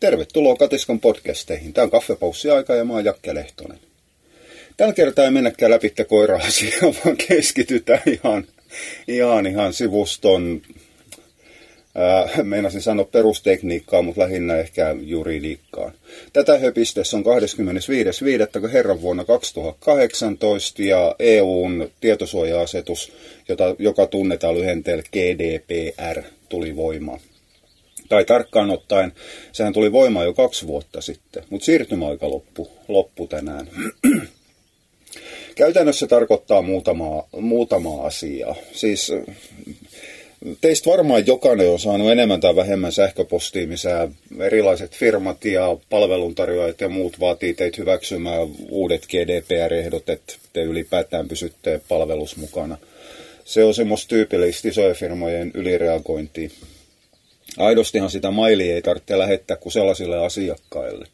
Tervetuloa Katiskan podcasteihin. Tämä on kaffepaussi-aika ja mä oon Jakke Lehtonen. Tällä kertaa ei mennäkään läpi koira-asiaa, vaan keskitytään ihan, ihan, ihan sivuston, ää, meinasin sanoa perustekniikkaa, mutta lähinnä ehkä juridiikkaan. Tätä höpistessä on 25.5. herran vuonna 2018 ja EUn tietosuoja-asetus, jota, joka tunnetaan lyhenteellä GDPR, tuli voimaan tai tarkkaan ottaen, sehän tuli voimaan jo kaksi vuotta sitten, mutta siirtymäaika loppu, loppu tänään. Käytännössä tarkoittaa muutamaa, muutamaa asiaa. Siis teistä varmaan jokainen on saanut enemmän tai vähemmän sähköpostia, missä erilaiset firmat ja palveluntarjoajat ja muut vaatii teitä hyväksymään uudet GDPR-ehdot, että te ylipäätään pysytte palvelus mukana. Se on semmoista tyypillistä isojen firmojen ylireagointia aidostihan sitä mailia ei tarvitse lähettää kuin sellaisille asiakkaille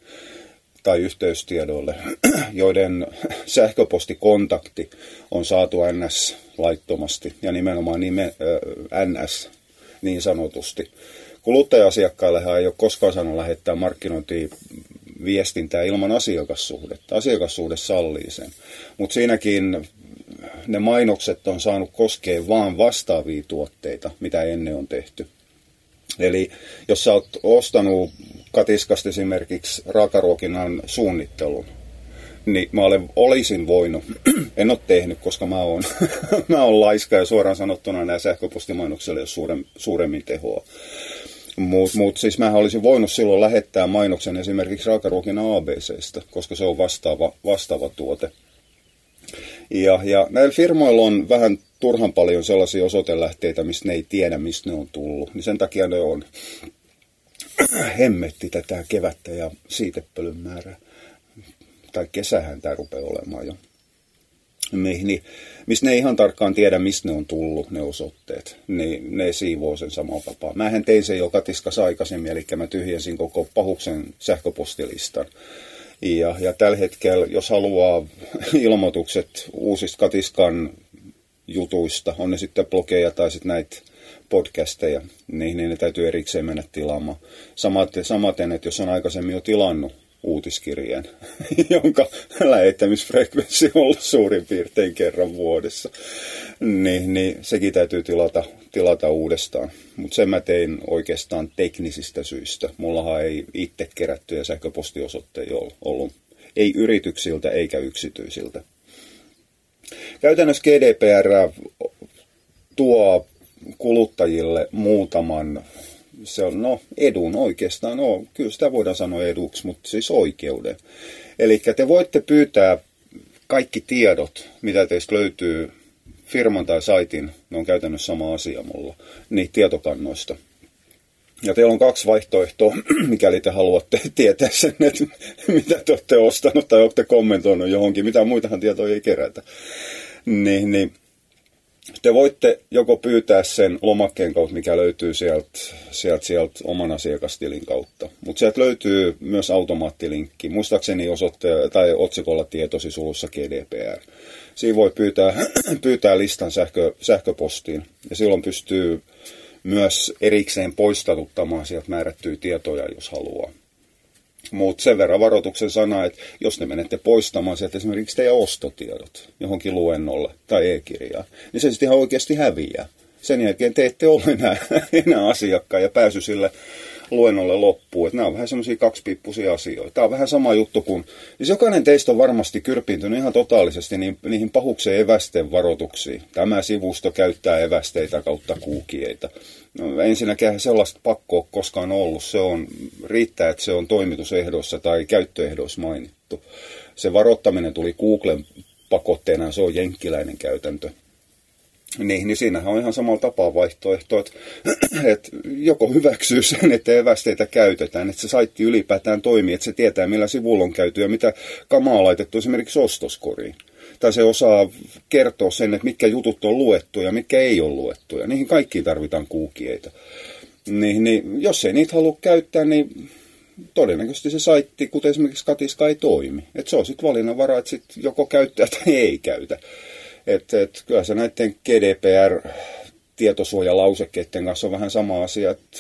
tai yhteystiedoille, joiden sähköpostikontakti on saatu NS laittomasti ja nimenomaan nime, äh, NS niin sanotusti. Kuluttaja-asiakkaillehan ei ole koskaan saanut lähettää markkinointia viestintää ilman asiakassuhdetta. Asiakassuhde sallii sen. Mutta siinäkin ne mainokset on saanut koskea vaan vastaavia tuotteita, mitä ennen on tehty. Eli jos sä oot ostanut katiskasta esimerkiksi raakaruokinnan suunnittelun, niin mä olen, olisin voinut, en ole tehnyt, koska mä oon, mä oon laiska ja suoraan sanottuna nämä sähköpostimainokselle jos suurem, suuremmin tehoa. Mutta mut, siis mä olisin voinut silloin lähettää mainoksen esimerkiksi raakaruokinnan ABCstä, koska se on vastaava, vastaava tuote. Ja, ja näillä firmoilla on vähän turhan paljon sellaisia osoitelähteitä, mistä ne ei tiedä, mistä ne on tullut. Niin sen takia ne on hemmetti tätä kevättä ja siitepölyn määrää. Tai kesähän tämä rupeaa olemaan jo. Niin, mistä ne ei ihan tarkkaan tiedä, mistä ne on tullut, ne osoitteet, niin ne siivoo sen saman vapaa. Mähän tein sen jo katiskas aikaisemmin, eli mä tyhjensin koko pahuksen sähköpostilistan. Ja, ja tällä hetkellä, jos haluaa ilmoitukset uusista katiskan jutuista, on ne sitten blogeja tai sitten näitä podcasteja, niin, niin ne täytyy erikseen mennä tilaamaan. Samaten, samaten, että jos on aikaisemmin jo tilannut uutiskirjeen, jonka lähettämisfrekvenssi on ollut suurin piirtein kerran vuodessa, niin, niin sekin täytyy tilata, tilata uudestaan. Mutta sen mä tein oikeastaan teknisistä syistä. Mullahan ei itse kerättyjä sähköpostiosoitteja ollut. Ei yrityksiltä eikä yksityisiltä. Käytännössä GDPR tuo kuluttajille muutaman se on, no, edun oikeastaan, no, kyllä sitä voidaan sanoa eduksi, mutta siis oikeuden. Eli te voitte pyytää kaikki tiedot, mitä teistä löytyy firman tai saitin, ne on käytännössä sama asia mulla, niin tietokannoista. Ja teillä on kaksi vaihtoehtoa, mikäli te haluatte tietää sen, että mitä te olette ostanut tai olette kommentoinut johonkin. Mitä muitahan tietoja ei kerätä niin, niin te voitte joko pyytää sen lomakkeen kautta, mikä löytyy sieltä, sieltä, sieltä oman asiakastilin kautta. Mutta sieltä löytyy myös automaattilinkki. Muistaakseni osoitte, tai otsikolla tietosi sulussa GDPR. Siinä voi pyytää, pyytää listan sähkö, sähköpostiin. Ja silloin pystyy myös erikseen poistatuttamaan sieltä määrättyjä tietoja, jos haluaa. Mutta sen verran varoituksen sana, että jos ne menette poistamaan sieltä esimerkiksi teidän ostotiedot johonkin luennolle tai e-kirjaan, niin se sitten ihan oikeasti häviää. Sen jälkeen te ette ole enää, enää asiakkaan ja pääsy sille luennolle loppuu. Että nämä on vähän semmoisia kaksipippusia asioita. Tämä on vähän sama juttu kuin, siis jokainen teistä on varmasti kyrpintynyt ihan totaalisesti niin, niihin pahukseen evästen varoituksiin. Tämä sivusto käyttää evästeitä kautta kuukieita. No, ensinnäkään sellaista pakkoa koskaan ollut. Se on, riittää, että se on toimitusehdossa tai käyttöehdoissa mainittu. Se varoittaminen tuli Googlen pakotteena, se on jenkkiläinen käytäntö. Niin, niin siinähän on ihan samalla tapaa vaihtoehto, että, että joko hyväksyy sen, että evästeitä käytetään, että se saitti ylipäätään toimii, että se tietää millä sivulla on käyty ja mitä kamaa on laitettu esimerkiksi ostoskoriin. Tai se osaa kertoa sen, että mitkä jutut on luettu ja mitkä ei ole luettu. Ja niihin kaikkiin tarvitaan kuukieita. Niin, niin jos ei niitä halua käyttää, niin todennäköisesti se saitti, kuten esimerkiksi Katiska, ei toimi. Että se on sitten valinnanvara, että sit joko käyttää tai ei käytä. Että et, kyllä se näiden GDPR tietosuojalausekkeiden kanssa on vähän sama asia, että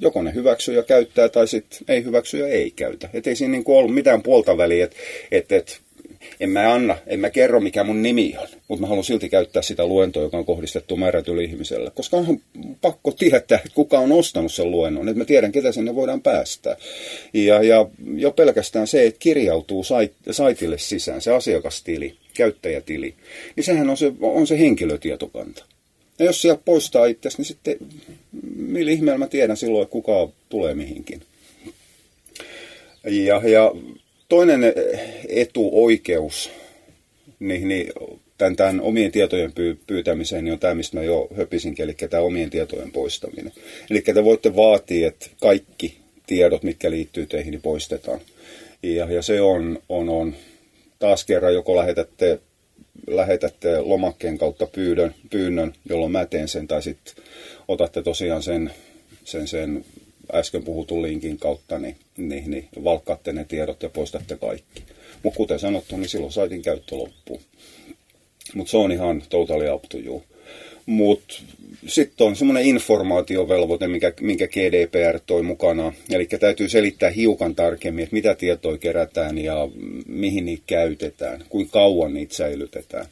joko ne hyväksyy ja käyttää tai sitten ei hyväksy ja ei käytä. Että ei siinä niin ollut mitään puolta väliä, että et, et, en mä anna, en mä kerro mikä mun nimi on, mutta mä haluan silti käyttää sitä luentoa, joka on kohdistettu määrätylle ihmiselle. Koska on pakko tietää, kuka on ostanut sen luennon, että mä tiedän, ketä sinne voidaan päästä. Ja, ja jo pelkästään se, että kirjautuu sait, saitille sisään, se asiakastili, käyttäjätili, niin sehän on se, on se henkilötietokanta. Ja jos sieltä poistaa itse, niin sitten millä ihmeellä mä tiedän silloin, kuka tulee mihinkin. Ja, ja toinen etuoikeus niin, niin tämän, tämän omien tietojen pyy, pyytämiseen niin on tämä, mistä mä jo höpisinkin, eli tämä omien tietojen poistaminen. Eli te voitte vaatia, että kaikki tiedot, mitkä liittyy teihin, niin poistetaan. Ja, ja se on, on, on taas kerran, joko lähetätte lähetätte lomakkeen kautta pyydön, pyynnön, jolloin mä teen sen, tai sitten otatte tosiaan sen, sen, sen äsken puhutun linkin kautta, niin, niin, niin valkkaatte ne tiedot ja poistatte kaikki. Mutta kuten sanottu, niin silloin saitin käyttö loppuu. Mutta se on ihan totally up to you. Mutta sitten on semmoinen informaatiovelvoite, mikä, minkä GDPR toi mukana. Eli täytyy selittää hiukan tarkemmin, että mitä tietoja kerätään ja mihin niitä käytetään, kuinka kauan niitä säilytetään.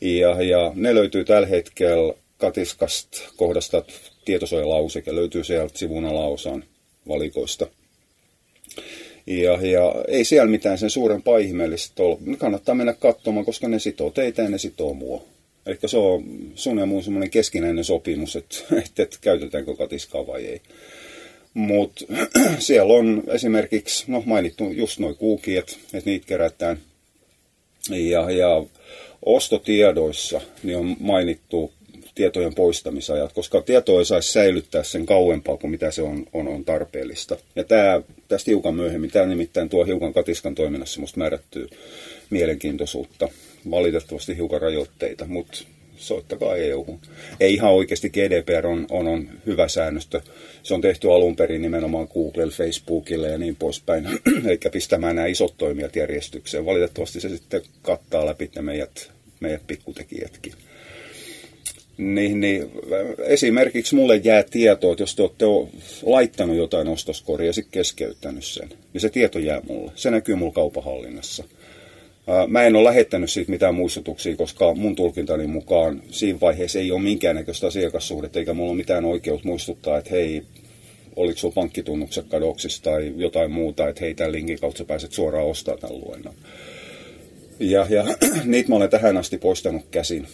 Ja, ja ne löytyy tällä hetkellä katiskasta kohdasta tietosuojalauseke, löytyy sieltä sivun alaosan valikoista. Ja, ja ei siellä mitään sen suuren ihmeellistä ole. Kannattaa mennä katsomaan, koska ne sitoo teitä ja ne sitoo mua. Eli se on sun ja mun semmoinen keskinäinen sopimus, että, että, käytetäänkö katiskaa vai ei. Mutta siellä on esimerkiksi, no mainittu just noin kuukijat, että niitä kerätään. Ja, ja ostotiedoissa niin on mainittu tietojen poistamisajat, koska tietoa ei saisi säilyttää sen kauempaa kuin mitä se on, on, on tarpeellista. Ja tämä, tästä hiukan myöhemmin, tämä nimittäin tuo hiukan katiskan toiminnassa semmoista määrättyä mielenkiintoisuutta valitettavasti hiukan rajoitteita, mutta soittakaa EU. Ei ihan oikeasti GDPR on, on, on hyvä säännöstö. Se on tehty alun perin nimenomaan Google, Facebookille ja niin poispäin, eli pistämään nämä isot toimijat järjestykseen. Valitettavasti se sitten kattaa läpi ne meidät, meidät pikkutekijätkin. Niin, niin, esimerkiksi mulle jää tieto, että jos te olette laittanut jotain ostoskoria ja sitten keskeyttänyt sen, niin se tieto jää mulle. Se näkyy mulla kaupahallinnassa. Mä en ole lähettänyt siitä mitään muistutuksia, koska mun tulkintani mukaan siinä vaiheessa ei ole minkäännäköistä asiakassuhdetta, eikä mulla ole mitään oikeutta muistuttaa, että hei, oliko sulla pankkitunnukset kadoksissa tai jotain muuta, että hei, tämän linkin kautta pääset suoraan ostamaan tämän luennon. Ja, ja niitä mä olen tähän asti poistanut käsin,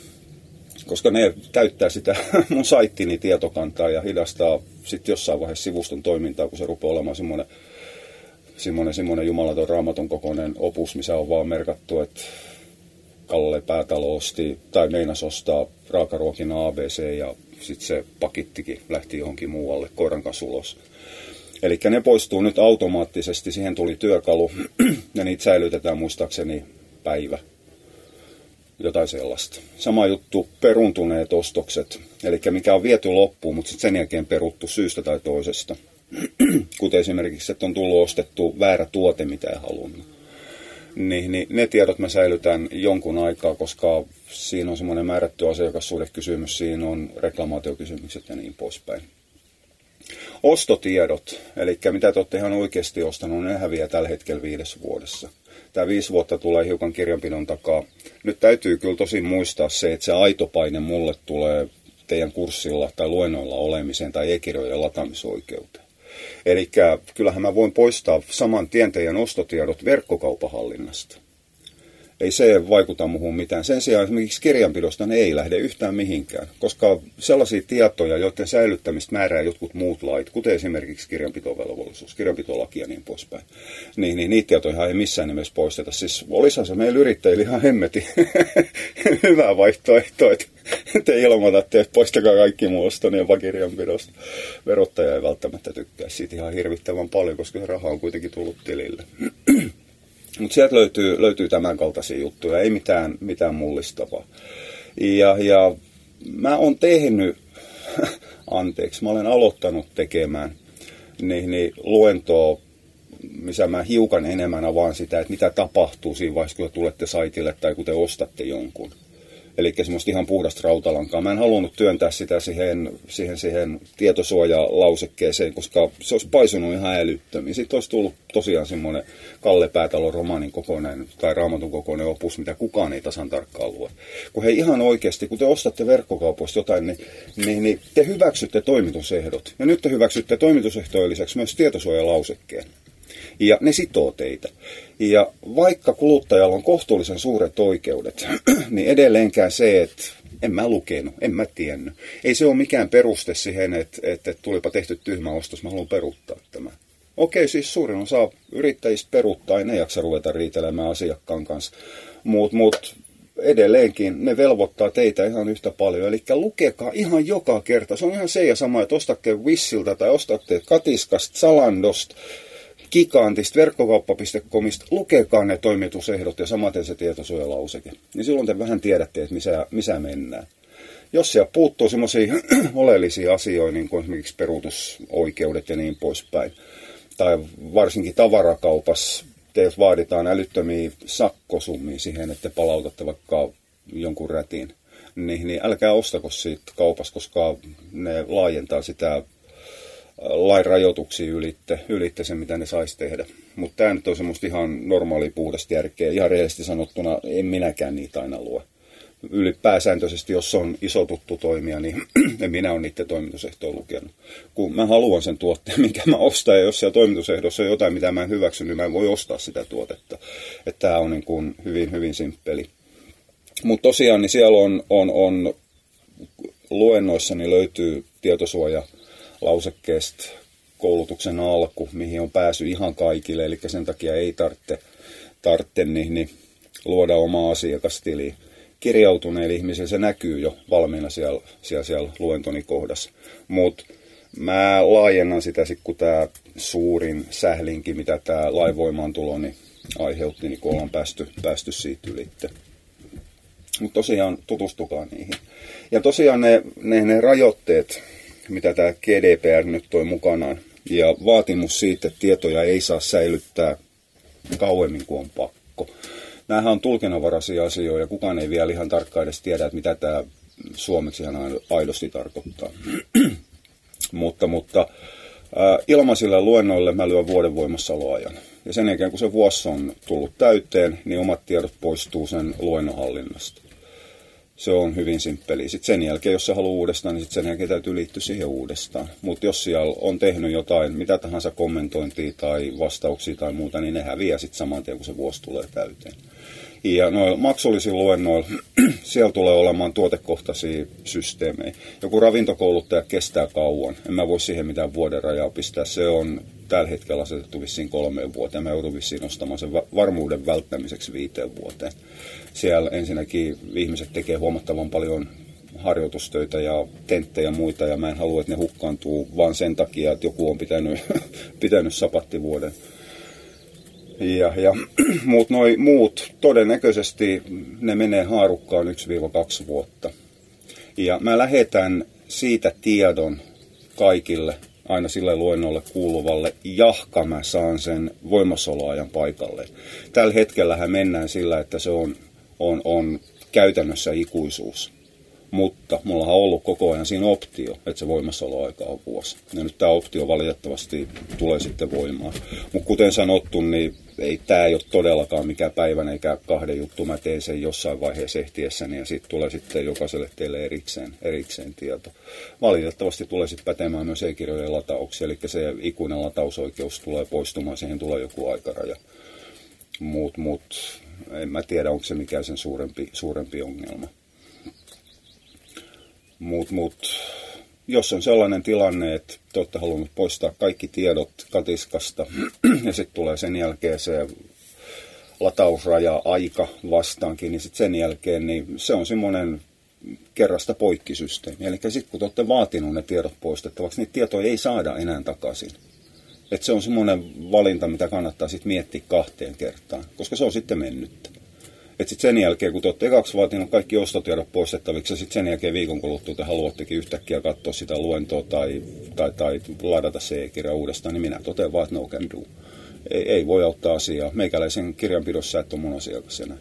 koska ne täyttää sitä mun saittini tietokantaa ja hidastaa sitten jossain vaiheessa sivuston toimintaa, kun se rupeaa olemaan semmoinen semmoinen, semmoinen jumalaton raamaton kokoinen opus, missä on vaan merkattu, että Kalle Päätalo osti tai meinas ostaa raakaruokina ABC ja sitten se pakittikin lähti johonkin muualle koiran kanssa ulos. Eli ne poistuu nyt automaattisesti, siihen tuli työkalu ja niitä säilytetään muistaakseni päivä. Jotain sellaista. Sama juttu peruntuneet ostokset, eli mikä on viety loppuun, mutta sitten sen jälkeen peruttu syystä tai toisesta kuten esimerkiksi, että on tullut ostettu väärä tuote, mitä ei halunnut. Niin, niin ne tiedot mä säilytän jonkun aikaa, koska siinä on semmoinen määrätty asiakassuhdekysymys, siinä on reklamaatiokysymykset ja niin poispäin. Ostotiedot, eli mitä te olette ihan oikeasti ostanut, ne häviää tällä hetkellä viidessä vuodessa. Tämä viisi vuotta tulee hiukan kirjanpidon takaa. Nyt täytyy kyllä tosi muistaa se, että se aito paine mulle tulee teidän kurssilla tai luennoilla olemiseen tai e-kirjojen lataamisoikeuteen. Eli kyllähän mä voin poistaa saman tien teidän ostotiedot verkkokaupahallinnasta. Ei se vaikuta muuhun mitään. Sen sijaan esimerkiksi kirjanpidosta ne ei lähde yhtään mihinkään, koska sellaisia tietoja, joiden säilyttämistä määrää jotkut muut lait, kuten esimerkiksi kirjanpitovelvollisuus, kirjanpitolaki ja niin poispäin, niin, niin niitä tietoja ei missään nimessä poisteta. Siis olisihan se meillä yrittäjillä ihan hemmeti hyvä vaihtoehto, että te ilmoitatte, että poistakaa kaikki muusta niin jopa kirjanpidosta. Verottaja ei välttämättä tykkää siitä ihan hirvittävän paljon, koska se raha on kuitenkin tullut tilille. Mutta sieltä löytyy, löytyy tämän kaltaisia juttuja, ei mitään, mitään mullistavaa. Ja, ja mä oon tehnyt, anteeksi, mä olen aloittanut tekemään niin, niin luentoa, missä mä hiukan enemmän avaan sitä, että mitä tapahtuu siinä vaiheessa, kun tulette saitille tai kun te ostatte jonkun Eli semmoista ihan puhdasta rautalankaa. Mä en halunnut työntää sitä siihen, siihen, siihen tietosuojalausekkeeseen, koska se olisi paisunut ihan älyttömiin. Sitten olisi tullut tosiaan semmoinen Kalle Päätalon romaanin kokoinen tai raamatun kokoinen opus, mitä kukaan ei tasan tarkkaan lue. Kun he ihan oikeasti, kun te ostatte verkkokaupoista jotain, niin, niin, niin te hyväksytte toimitusehdot. Ja nyt te hyväksytte toimitusehtojen lisäksi myös tietosuojalausekkeen ja ne sitoo teitä. Ja vaikka kuluttajalla on kohtuullisen suuret oikeudet, niin edelleenkään se, että en mä lukenut, en mä tiennyt. Ei se ole mikään peruste siihen, että, että tulipa tehty tyhmä ostos, mä haluan peruuttaa tämä. Okei, siis suurin osa yrittäjistä peruuttaa, ei ne jaksa ruveta riitelemään asiakkaan kanssa. Mutta mut, edelleenkin ne velvoittaa teitä ihan yhtä paljon. Eli lukekaa ihan joka kerta. Se on ihan se ja sama, että ostatte Wissiltä tai ostatte Katiskasta, Salandosta, Gigantista, verkkokauppa.comista, lukekaa ne toimitusehdot ja samaten se tietosuojalauseke. Niin silloin te vähän tiedätte, että missä, missä mennään. Jos siellä puuttuu semmoisia oleellisia asioita, niin kuin esimerkiksi peruutusoikeudet ja niin poispäin, tai varsinkin tavarakaupassa teiltä vaaditaan älyttömiä sakkosummia siihen, että palautatte vaikka jonkun rätin, niin, niin älkää ostako siitä kaupassa, koska ne laajentaa sitä lain rajoituksia ylitte, ylitte sen, mitä ne saisi tehdä. Mutta tämä nyt on semmoista ihan normaalia puhdasta järkeä. Ihan rehellisesti sanottuna en minäkään niitä aina lue. Ylipääsääntöisesti, jos on iso tuttu toimija, niin en minä ole niiden toimitusehtoja lukenut. Kun mä haluan sen tuotteen, minkä mä ostan, ja jos siellä toimitusehdossa on jotain, mitä mä en hyväksy, niin mä en voi ostaa sitä tuotetta. Että tämä on niin kuin hyvin, hyvin simppeli. Mutta tosiaan, niin siellä on, on, on luennoissani löytyy tietosuoja lausekkeesta koulutuksen alku, mihin on pääsy ihan kaikille, eli sen takia ei tarvitse, tarvitse niin, niin luoda omaa asiakastiliä. Kirjautuneille ihmisille se näkyy jo valmiina siellä, siellä, siellä luentoni kohdassa. Mutta mä laajennan sitä sitten, kun tämä suurin sählinki, mitä tämä laivoimaantulo niin aiheutti, niin kun ollaan päästy, päästy siitä ylitte. Mutta tosiaan tutustukaa niihin. Ja tosiaan ne, ne, ne rajoitteet, mitä tämä GDPR nyt toi mukanaan. Ja vaatimus siitä, että tietoja ei saa säilyttää kauemmin kuin on pakko. Nämähän on tulkinnanvaraisia asioita ja kukaan ei vielä ihan tarkkaan edes tiedä, että mitä tämä suomeksi ihan aidosti tarkoittaa. mutta mutta äh, ilmaisille luennoille mä lyön vuoden voimassaoloajan. Ja sen jälkeen, kun se vuosi on tullut täyteen, niin omat tiedot poistuu sen luennonhallinnasta se on hyvin simppeli. Sitten sen jälkeen, jos se haluaa uudestaan, niin sitten sen jälkeen täytyy liittyä siihen uudestaan. Mutta jos siellä on tehnyt jotain, mitä tahansa kommentointia tai vastauksia tai muuta, niin ne häviää sitten saman tien, kun se vuosi tulee täyteen. Ja noilla maksullisilla luennoilla, siellä tulee olemaan tuotekohtaisia systeemejä. Joku ravintokouluttaja kestää kauan. En mä voi siihen mitään vuoden rajaa pistää. Se on tällä hetkellä asetettu vissiin kolmeen vuoteen. Mä joudun vissiin nostamaan sen varmuuden välttämiseksi viiteen vuoteen. Siellä ensinnäkin ihmiset tekee huomattavan paljon harjoitustöitä ja tenttejä ja muita, ja mä en halua, että ne hukkaantuu vaan sen takia, että joku on pitänyt, pitänyt sapattivuoden. Ja, ja muut, noi, muut, todennäköisesti ne menee haarukkaan 1-2 vuotta. Ja mä lähetän siitä tiedon kaikille aina sille luennolle kuuluvalle, jahka mä saan sen voimassaoloajan paikalle. Tällä hetkellähän mennään sillä, että se on, on, on käytännössä ikuisuus. Mutta mulla on ollut koko ajan siinä optio, että se voimassaoloaika on vuosi. Ja nyt tämä optio valitettavasti tulee sitten voimaan. Mutta kuten sanottu, niin ei tämä ei ole todellakaan mikään päivän eikä kahden juttu. Mä teen sen jossain vaiheessa ehtiessäni ja sitten tulee sitten jokaiselle teille erikseen, erikseen tieto. Valitettavasti tulee sitten pätemään myös e-kirjojen latauksia, eli se ikuinen latausoikeus tulee poistumaan, siihen tulee joku aikaraja. Mut, mut, en mä tiedä, onko se mikään sen suurempi, suurempi ongelma. Mut, mut, jos on sellainen tilanne, että te olette halunnut poistaa kaikki tiedot katiskasta ja sitten tulee sen jälkeen se latausraja-aika vastaankin, niin sitten sen jälkeen niin se on semmoinen kerrasta poikkisysteemi. Eli sitten kun te olette vaatinut ne tiedot poistettavaksi, niin tietoja ei saada enää takaisin. Et se on semmoinen valinta, mitä kannattaa sitten miettiä kahteen kertaan, koska se on sitten mennyttä. Että sitten sen jälkeen, kun te olette ekaksi vaatinut kaikki ostotiedot poistettaviksi, ja sitten sen jälkeen viikon kuluttua te haluattekin yhtäkkiä katsoa sitä luentoa tai, tai, tai ladata se e-kirja uudestaan, niin minä totean vaan, että no can do. Ei, ei voi auttaa asiaa. Meikäläisen kirjanpidossa et ole mun asiakas enää.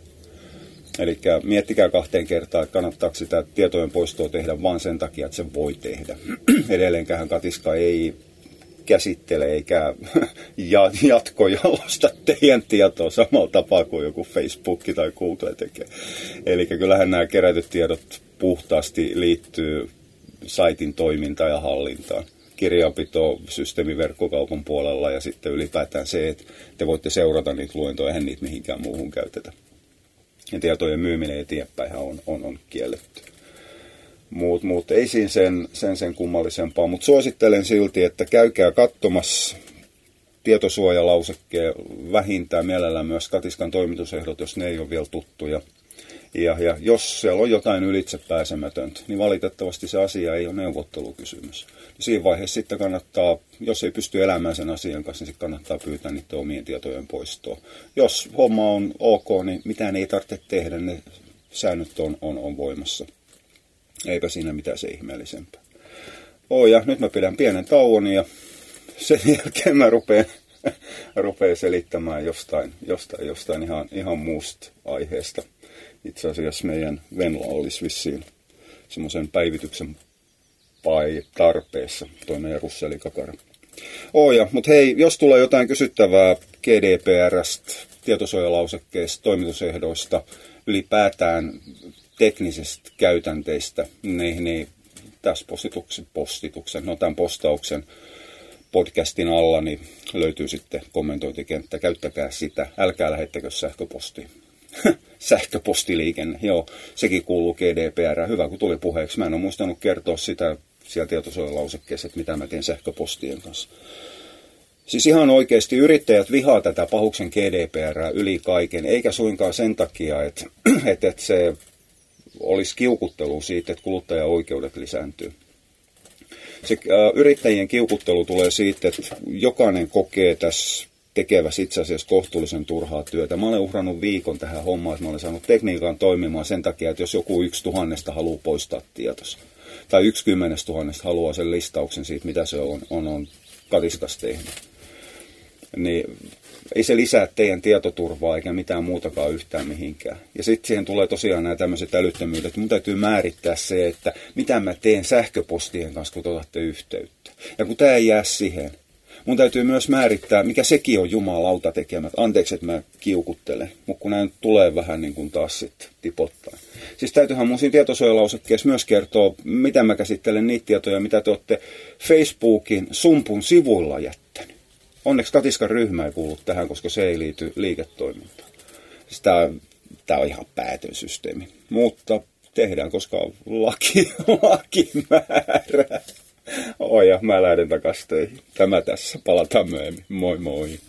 Eli miettikää kahteen kertaan, että kannattaako sitä tietojen poistoa tehdä vain sen takia, että se voi tehdä. Edelleenkähän Katiska ei käsittele eikä jatkojalosta teidän tietoa samalla tapaa kuin joku Facebook tai Google tekee. Eli kyllähän nämä kerätyt tiedot puhtaasti liittyy saitin toimintaan ja hallintaan kirjanpito systeemiverkkokaupan puolella ja sitten ylipäätään se, että te voitte seurata niitä luentoja, eihän niitä mihinkään muuhun käytetä. Ja tietojen myyminen eteenpäin on, on, on kielletty. Mutta mut ei siinä sen, sen, sen kummallisempaa, mutta suosittelen silti, että käykää katsomassa tietosuojalausekkeen vähintään mielellään myös katiskan toimitusehdot, jos ne ei ole vielä tuttuja. Ja, ja jos siellä on jotain ylitse pääsemätöntä, niin valitettavasti se asia ei ole neuvottelukysymys. Siinä vaiheessa sitten kannattaa, jos ei pysty elämään sen asian kanssa, niin sitten kannattaa pyytää niiden omien tietojen poistoa. Jos homma on ok, niin mitään ei tarvitse tehdä, ne säännöt on, on, on voimassa. Eipä siinä mitään se ihmeellisempää. Oh, ja nyt mä pidän pienen tauon ja sen jälkeen mä rupean, rupean selittämään jostain, jostain, jostain ihan, ihan muusta aiheesta. Itse asiassa meidän Venla olisi vissiin semmoisen päivityksen pai tarpeessa, toi meidän Russeli Kakara. Oja, mutta hei, jos tulee jotain kysyttävää GDPRstä, tietosuojalausekkeista, toimitusehdoista, ylipäätään teknisistä käytänteistä, niin, niin tässä postituksen, postituksen, no tämän postauksen podcastin alla, niin löytyy sitten kommentointikenttä. Käyttäkää sitä. Älkää lähettäkö sähköpostia. Sähköpostiliikenne, joo, sekin kuuluu GDPR. Hyvä, kun tuli puheeksi. Mä en ole muistanut kertoa sitä siellä tietosuojalausekkeessa, että mitä mä teen sähköpostien kanssa. Siis ihan oikeasti yrittäjät vihaa tätä pahuksen GDPR yli kaiken, eikä suinkaan sen takia, että, että, että se olisi kiukuttelu siitä, että kuluttajaoikeudet lisääntyy. Se äh, yrittäjien kiukuttelu tulee siitä, että jokainen kokee tässä tekevässä itse asiassa kohtuullisen turhaa työtä. Mä olen uhrannut viikon tähän hommaan, että mä olen saanut tekniikan toimimaan sen takia, että jos joku yksi tuhannesta haluaa poistaa tietos, tai yksi kymmenestä tuhannesta haluaa sen listauksen siitä, mitä se on, on, on katiskas tehnyt, niin ei se lisää teidän tietoturvaa eikä mitään muutakaan yhtään mihinkään. Ja sitten siihen tulee tosiaan nämä tämmöiset älyttömyydet, että mun täytyy määrittää se, että mitä mä teen sähköpostien kanssa, kun otatte yhteyttä. Ja kun tämä ei jää siihen, mun täytyy myös määrittää, mikä sekin on jumalauta tekemät. Anteeksi, että mä kiukuttelen, mutta kun näin tulee vähän niin kuin taas sitten tipottaa. Siis täytyyhän mun siinä tietosuojalausekkeessa myös kertoa, mitä mä käsittelen niitä tietoja, mitä te olette Facebookin sumpun sivuilla jättänyt. Onneksi Katiskan ryhmä ei kuulu tähän, koska se ei liity liiketoimintaan. Siis tää, tää on ihan päätön systeemi. Mutta tehdään, koska laki, lakimäärä. Oi ja mä lähden takaisin töihin. Tämä tässä. Palataan myöhemmin. Moi moi.